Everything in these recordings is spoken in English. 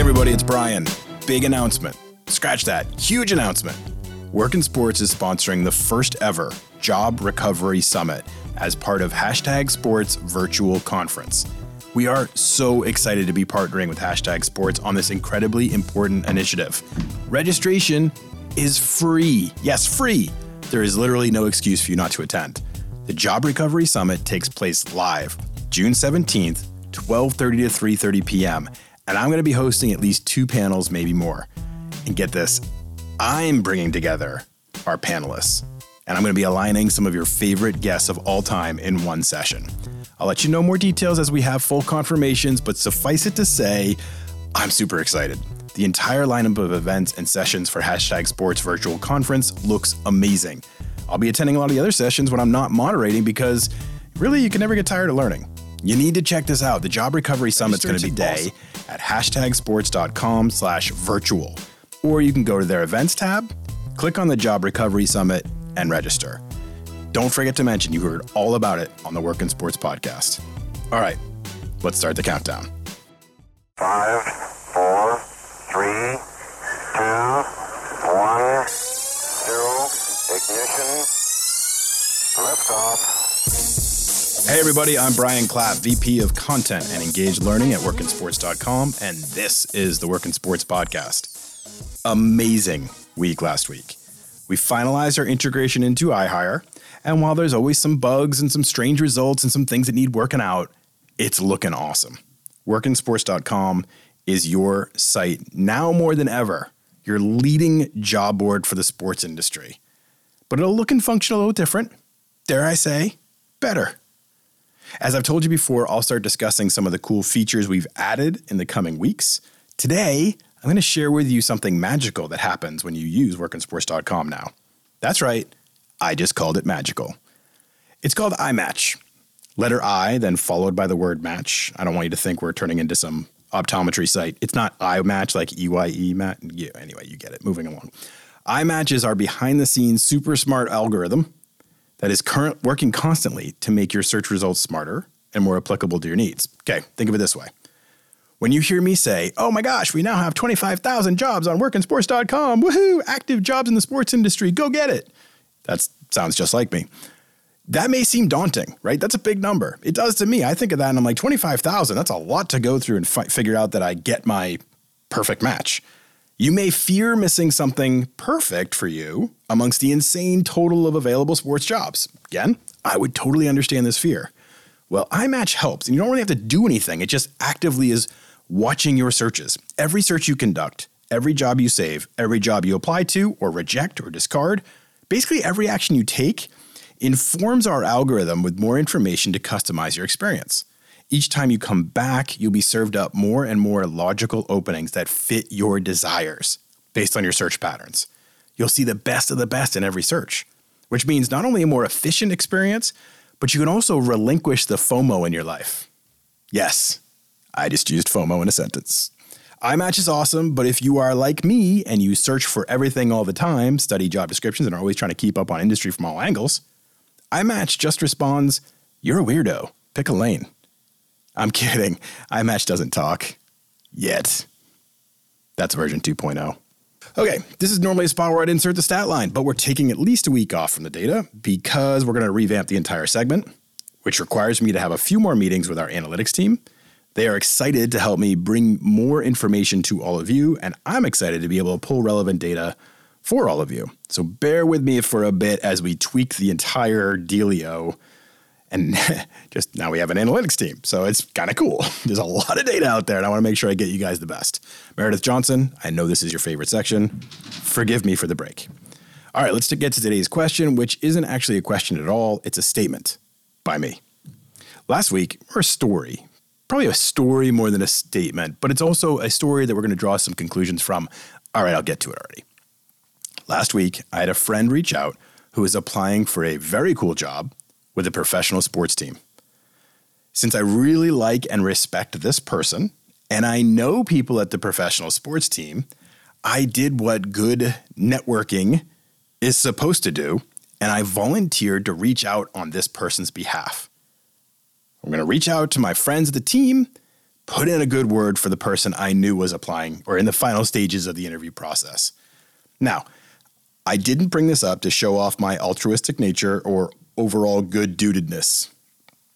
everybody, it's Brian. Big announcement. Scratch that. Huge announcement. Work in Sports is sponsoring the first ever Job Recovery Summit as part of Hashtag Sports Virtual Conference. We are so excited to be partnering with Hashtag Sports on this incredibly important initiative. Registration is free. Yes, free. There is literally no excuse for you not to attend. The Job Recovery Summit takes place live June 17th, 12:30 to 3:30 p.m., and I'm going to be hosting at least two panels, maybe more. And get this, I'm bringing together our panelists, and I'm going to be aligning some of your favorite guests of all time in one session. I'll let you know more details as we have full confirmations, but suffice it to say, I'm super excited. The entire lineup of events and sessions for Hashtag Sports Virtual Conference looks amazing. I'll be attending a lot of the other sessions when I'm not moderating because really you can never get tired of learning. You need to check this out. The Job Recovery Summit's going to be today at hashtagsports.com slash virtual. Or you can go to their events tab, click on the Job Recovery Summit, and register. Don't forget to mention you heard all about it on the Work in Sports podcast. All right, let's start the countdown. Five, four, three, two, one, zero, ignition, liftoff. Hey, everybody, I'm Brian Clapp, VP of Content and Engaged Learning at workinsports.com, and this is the Work in Sports podcast. Amazing week last week. We finalized our integration into iHire, and while there's always some bugs and some strange results and some things that need working out, it's looking awesome. Workinsports.com is your site now more than ever, your leading job board for the sports industry. But it'll look and function a little different. Dare I say, better. As I've told you before, I'll start discussing some of the cool features we've added in the coming weeks. Today, I'm going to share with you something magical that happens when you use workinsports.com now. That's right, I just called it magical. It's called iMatch. Letter I, then followed by the word match. I don't want you to think we're turning into some optometry site. It's not iMatch like EYE match. Yeah, anyway, you get it. Moving along. iMatch is our behind the scenes super smart algorithm that is current working constantly to make your search results smarter and more applicable to your needs. Okay, think of it this way. When you hear me say, oh my gosh, we now have 25,000 jobs on workinsports.com, woohoo, active jobs in the sports industry, go get it. That sounds just like me. That may seem daunting, right? That's a big number. It does to me. I think of that and I'm like, 25,000, that's a lot to go through and fi- figure out that I get my perfect match. You may fear missing something perfect for you amongst the insane total of available sports jobs. Again, I would totally understand this fear. Well, iMatch helps, and you don't really have to do anything. It just actively is watching your searches. Every search you conduct, every job you save, every job you apply to or reject or discard, basically every action you take informs our algorithm with more information to customize your experience. Each time you come back, you'll be served up more and more logical openings that fit your desires based on your search patterns. You'll see the best of the best in every search, which means not only a more efficient experience, but you can also relinquish the FOMO in your life. Yes, I just used FOMO in a sentence. iMatch is awesome, but if you are like me and you search for everything all the time, study job descriptions, and are always trying to keep up on industry from all angles, iMatch just responds, You're a weirdo. Pick a lane. I'm kidding. iMatch doesn't talk. Yet. That's version 2.0. Okay, this is normally a spot where I'd insert the stat line, but we're taking at least a week off from the data because we're going to revamp the entire segment, which requires me to have a few more meetings with our analytics team. They are excited to help me bring more information to all of you, and I'm excited to be able to pull relevant data for all of you. So bear with me for a bit as we tweak the entire dealio and just now we have an analytics team. So it's kind of cool. There's a lot of data out there, and I want to make sure I get you guys the best. Meredith Johnson, I know this is your favorite section. Forgive me for the break. All right, let's get to today's question, which isn't actually a question at all. It's a statement by me. Last week, or a story, probably a story more than a statement, but it's also a story that we're going to draw some conclusions from. All right, I'll get to it already. Last week, I had a friend reach out who is applying for a very cool job with a professional sports team. Since I really like and respect this person, and I know people at the professional sports team, I did what good networking is supposed to do, and I volunteered to reach out on this person's behalf. I'm going to reach out to my friends at the team, put in a good word for the person I knew was applying or in the final stages of the interview process. Now, I didn't bring this up to show off my altruistic nature or overall good dudedness.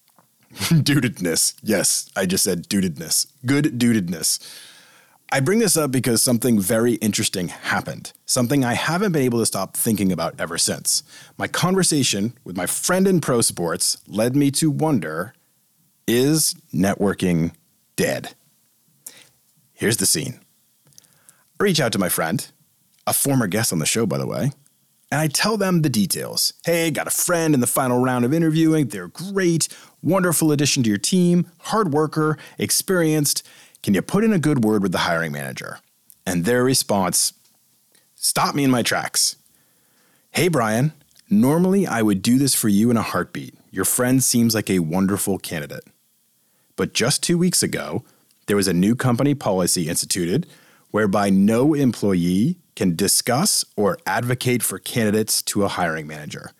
dudedness. Yes, I just said dudedness. Good dudedness. I bring this up because something very interesting happened, something I haven't been able to stop thinking about ever since. My conversation with my friend in pro sports led me to wonder is networking dead? Here's the scene. I reach out to my friend, a former guest on the show, by the way, and I tell them the details. Hey, got a friend in the final round of interviewing. They're great, wonderful addition to your team, hard worker, experienced. Can you put in a good word with the hiring manager? And their response stopped me in my tracks. Hey, Brian, normally I would do this for you in a heartbeat. Your friend seems like a wonderful candidate. But just two weeks ago, there was a new company policy instituted whereby no employee can discuss or advocate for candidates to a hiring manager.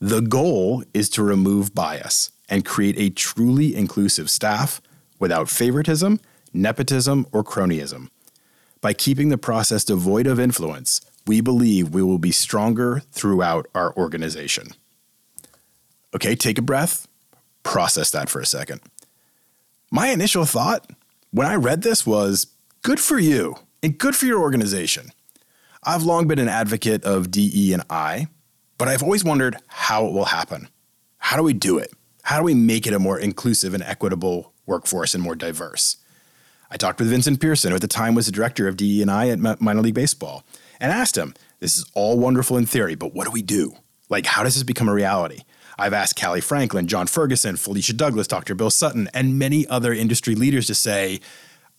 The goal is to remove bias and create a truly inclusive staff without favoritism, nepotism, or cronyism. By keeping the process devoid of influence, we believe we will be stronger throughout our organization. Okay, take a breath, process that for a second. My initial thought when I read this was good for you and good for your organization. I've long been an advocate of DE and I, but I've always wondered how it will happen. How do we do it? How do we make it a more inclusive and equitable workforce and more diverse? I talked with Vincent Pearson, who at the time was the director of DE and I at minor league baseball, and asked him, "This is all wonderful in theory, but what do we do? Like, how does this become a reality?" I've asked Callie Franklin, John Ferguson, Felicia Douglas, Dr. Bill Sutton, and many other industry leaders to say,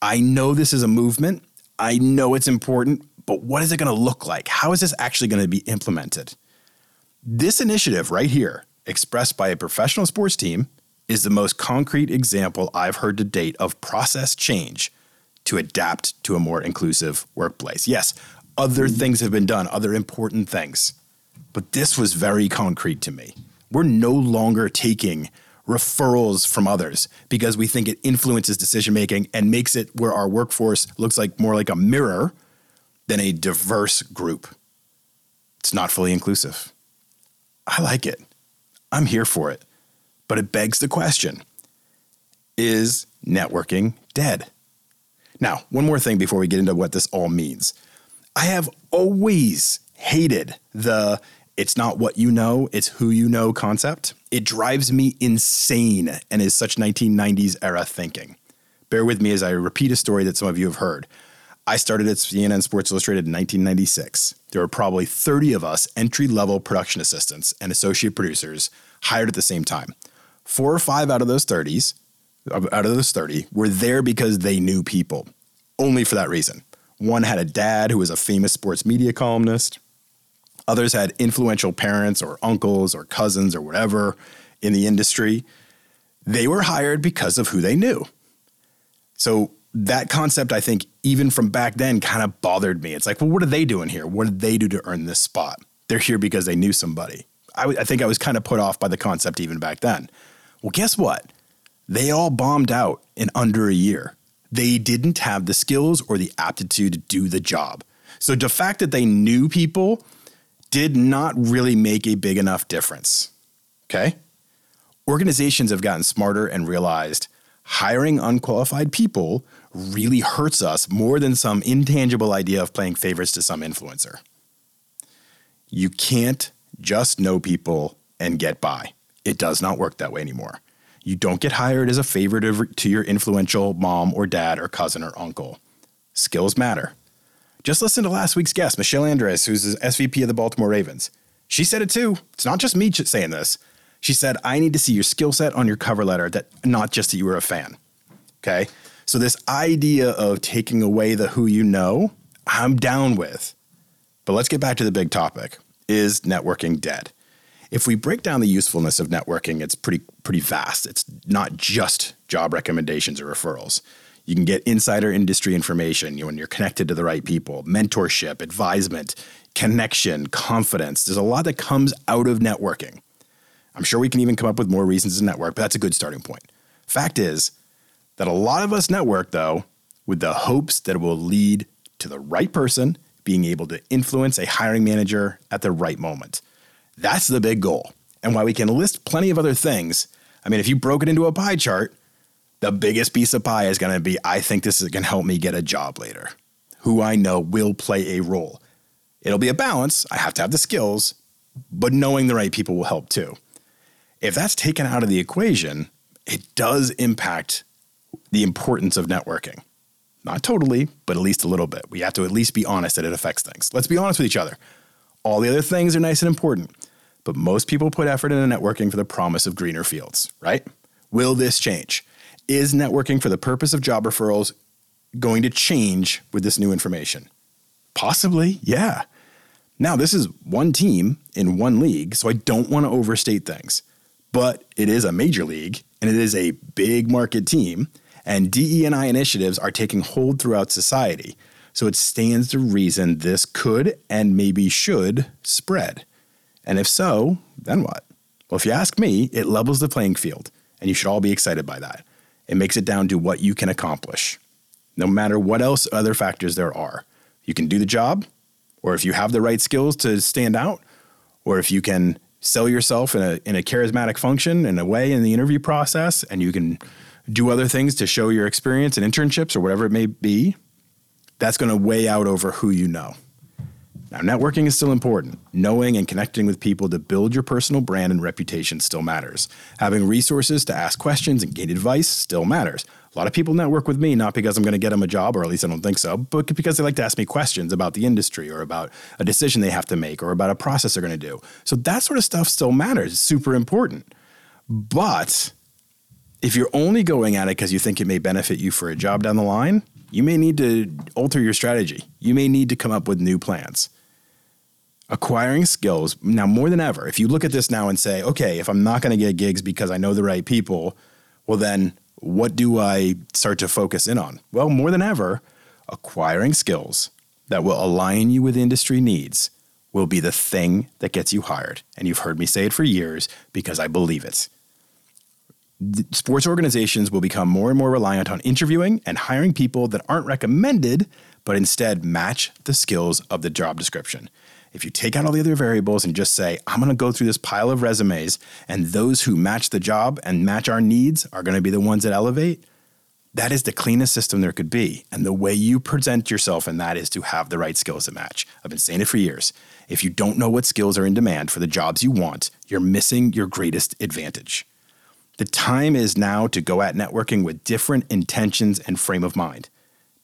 "I know this is a movement. I know it's important, but what is it going to look like? How is this actually going to be implemented? This initiative right here, expressed by a professional sports team, is the most concrete example I've heard to date of process change to adapt to a more inclusive workplace. Yes, other mm-hmm. things have been done, other important things, but this was very concrete to me. We're no longer taking referrals from others because we think it influences decision making and makes it where our workforce looks like more like a mirror than a diverse group. It's not fully inclusive. I like it. I'm here for it. But it begs the question is networking dead? Now, one more thing before we get into what this all means. I have always hated the it's not what you know, it's who you know concept. It drives me insane and is such 1990s era thinking. Bear with me as I repeat a story that some of you have heard. I started at CNN Sports Illustrated in 1996. There were probably 30 of us entry level production assistants and associate producers hired at the same time. Four or five out of those 30s, out of those 30, were there because they knew people, only for that reason. One had a dad who was a famous sports media columnist. Others had influential parents or uncles or cousins or whatever in the industry. They were hired because of who they knew. So that concept, I think, even from back then, kind of bothered me. It's like, well, what are they doing here? What did they do to earn this spot? They're here because they knew somebody. I, w- I think I was kind of put off by the concept even back then. Well, guess what? They all bombed out in under a year. They didn't have the skills or the aptitude to do the job. So the fact that they knew people did not really make a big enough difference. Okay? Organizations have gotten smarter and realized hiring unqualified people really hurts us more than some intangible idea of playing favorites to some influencer. You can't just know people and get by. It does not work that way anymore. You don't get hired as a favor to, your influential mom or dad or cousin or uncle. Skills matter. Just listen to last week's guest, Michelle Andres, who's the SVP of the Baltimore Ravens. She said it too. It's not just me saying this. She said, I need to see your skill set on your cover letter, that not just that you were a fan. Okay. So this idea of taking away the who you know, I'm down with. But let's get back to the big topic. Is networking dead? If we break down the usefulness of networking, it's pretty pretty vast. It's not just job recommendations or referrals. You can get insider industry information when you're connected to the right people, mentorship, advisement, connection, confidence. There's a lot that comes out of networking. I'm sure we can even come up with more reasons to network, but that's a good starting point. Fact is, that a lot of us network, though, with the hopes that it will lead to the right person being able to influence a hiring manager at the right moment. That's the big goal. And while we can list plenty of other things, I mean, if you broke it into a pie chart, the biggest piece of pie is going to be I think this is going to help me get a job later. Who I know will play a role. It'll be a balance. I have to have the skills, but knowing the right people will help too. If that's taken out of the equation, it does impact the importance of networking. Not totally, but at least a little bit. We have to at least be honest that it affects things. Let's be honest with each other. All the other things are nice and important, but most people put effort into networking for the promise of greener fields, right? Will this change? Is networking for the purpose of job referrals going to change with this new information? Possibly, yeah. Now, this is one team in one league, so I don't want to overstate things, but it is a major league and it is a big market team and DE&I initiatives are taking hold throughout society. So it stands to reason this could and maybe should spread. And if so, then what? Well, if you ask me, it levels the playing field, and you should all be excited by that. It makes it down to what you can accomplish. No matter what else other factors there are, you can do the job, or if you have the right skills to stand out, or if you can sell yourself in a, in a charismatic function in a way in the interview process, and you can do other things to show your experience and internships or whatever it may be, that's going to weigh out over who you know. Now, networking is still important. Knowing and connecting with people to build your personal brand and reputation still matters. Having resources to ask questions and gain advice still matters. A lot of people network with me not because I'm going to get them a job, or at least I don't think so, but because they like to ask me questions about the industry or about a decision they have to make or about a process they're going to do. So that sort of stuff still matters. It's super important. But if you're only going at it because you think it may benefit you for a job down the line, you may need to alter your strategy. You may need to come up with new plans. Acquiring skills, now more than ever, if you look at this now and say, okay, if I'm not going to get gigs because I know the right people, well, then what do I start to focus in on? Well, more than ever, acquiring skills that will align you with industry needs will be the thing that gets you hired. And you've heard me say it for years because I believe it sports organizations will become more and more reliant on interviewing and hiring people that aren't recommended, but instead match the skills of the job description. If you take out all the other variables and just say, I'm going to go through this pile of resumes, and those who match the job and match our needs are going to be the ones that elevate, that is the cleanest system there could be. And the way you present yourself in that is to have the right skills to match. I've been saying it for years. If you don't know what skills are in demand for the jobs you want, you're missing your greatest advantage. The time is now to go at networking with different intentions and frame of mind.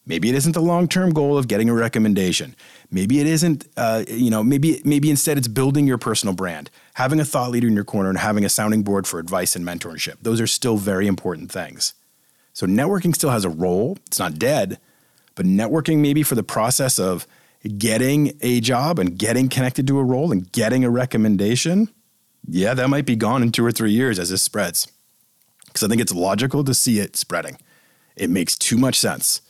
Maybe it isn't the long-term goal of getting a recommendation. Maybe it isn't, uh, you know, maybe maybe instead it's building your personal brand, having a thought leader in your corner, and having a sounding board for advice and mentorship. Those are still very important things. So networking still has a role. It's not dead, but networking maybe for the process of getting a job and getting connected to a role and getting a recommendation. Yeah, that might be gone in two or three years as this spreads because I think it's logical to see it spreading. It makes too much sense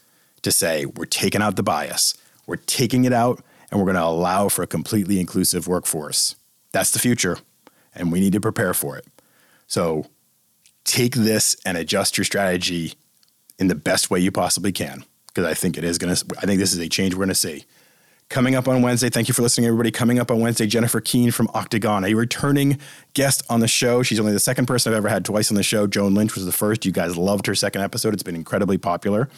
to say we're taking out the bias, we're taking it out, and we're going to allow for a completely inclusive workforce. That's the future, and we need to prepare for it. So take this and adjust your strategy in the best way you possibly can, because I think it is going to, I think this is a change we're going to see. Coming up on Wednesday, thank you for listening, everybody. Coming up on Wednesday, Jennifer Keene from Octagon, a returning guest on the show. She's only the second person I've ever had twice on the show. Joan Lynch was the first. You guys loved her second episode. It's been incredibly popular.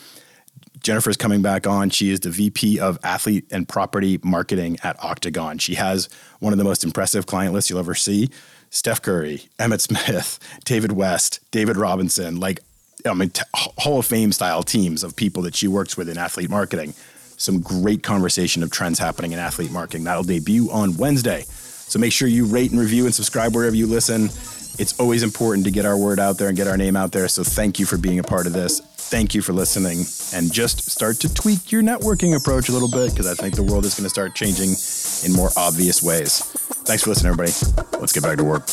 Jennifer is coming back on. She is the VP of Athlete and Property Marketing at Octagon. She has one of the most impressive client lists you'll ever see. Steph Curry, Emmitt Smith, David West, David Robinson, like I mean, t- Hall of Fame style teams of people that she works with in athlete marketing some great conversation of trends happening in athlete marketing. That'll debut on Wednesday. So make sure you rate and review and subscribe wherever you listen. It's always important to get our word out there and get our name out there. So thank you for being a part of this. Thank you for listening. And just start to tweak your networking approach a little bit because I think the world is going to start changing in more obvious ways. Thanks for listening, everybody. Let's get back to work.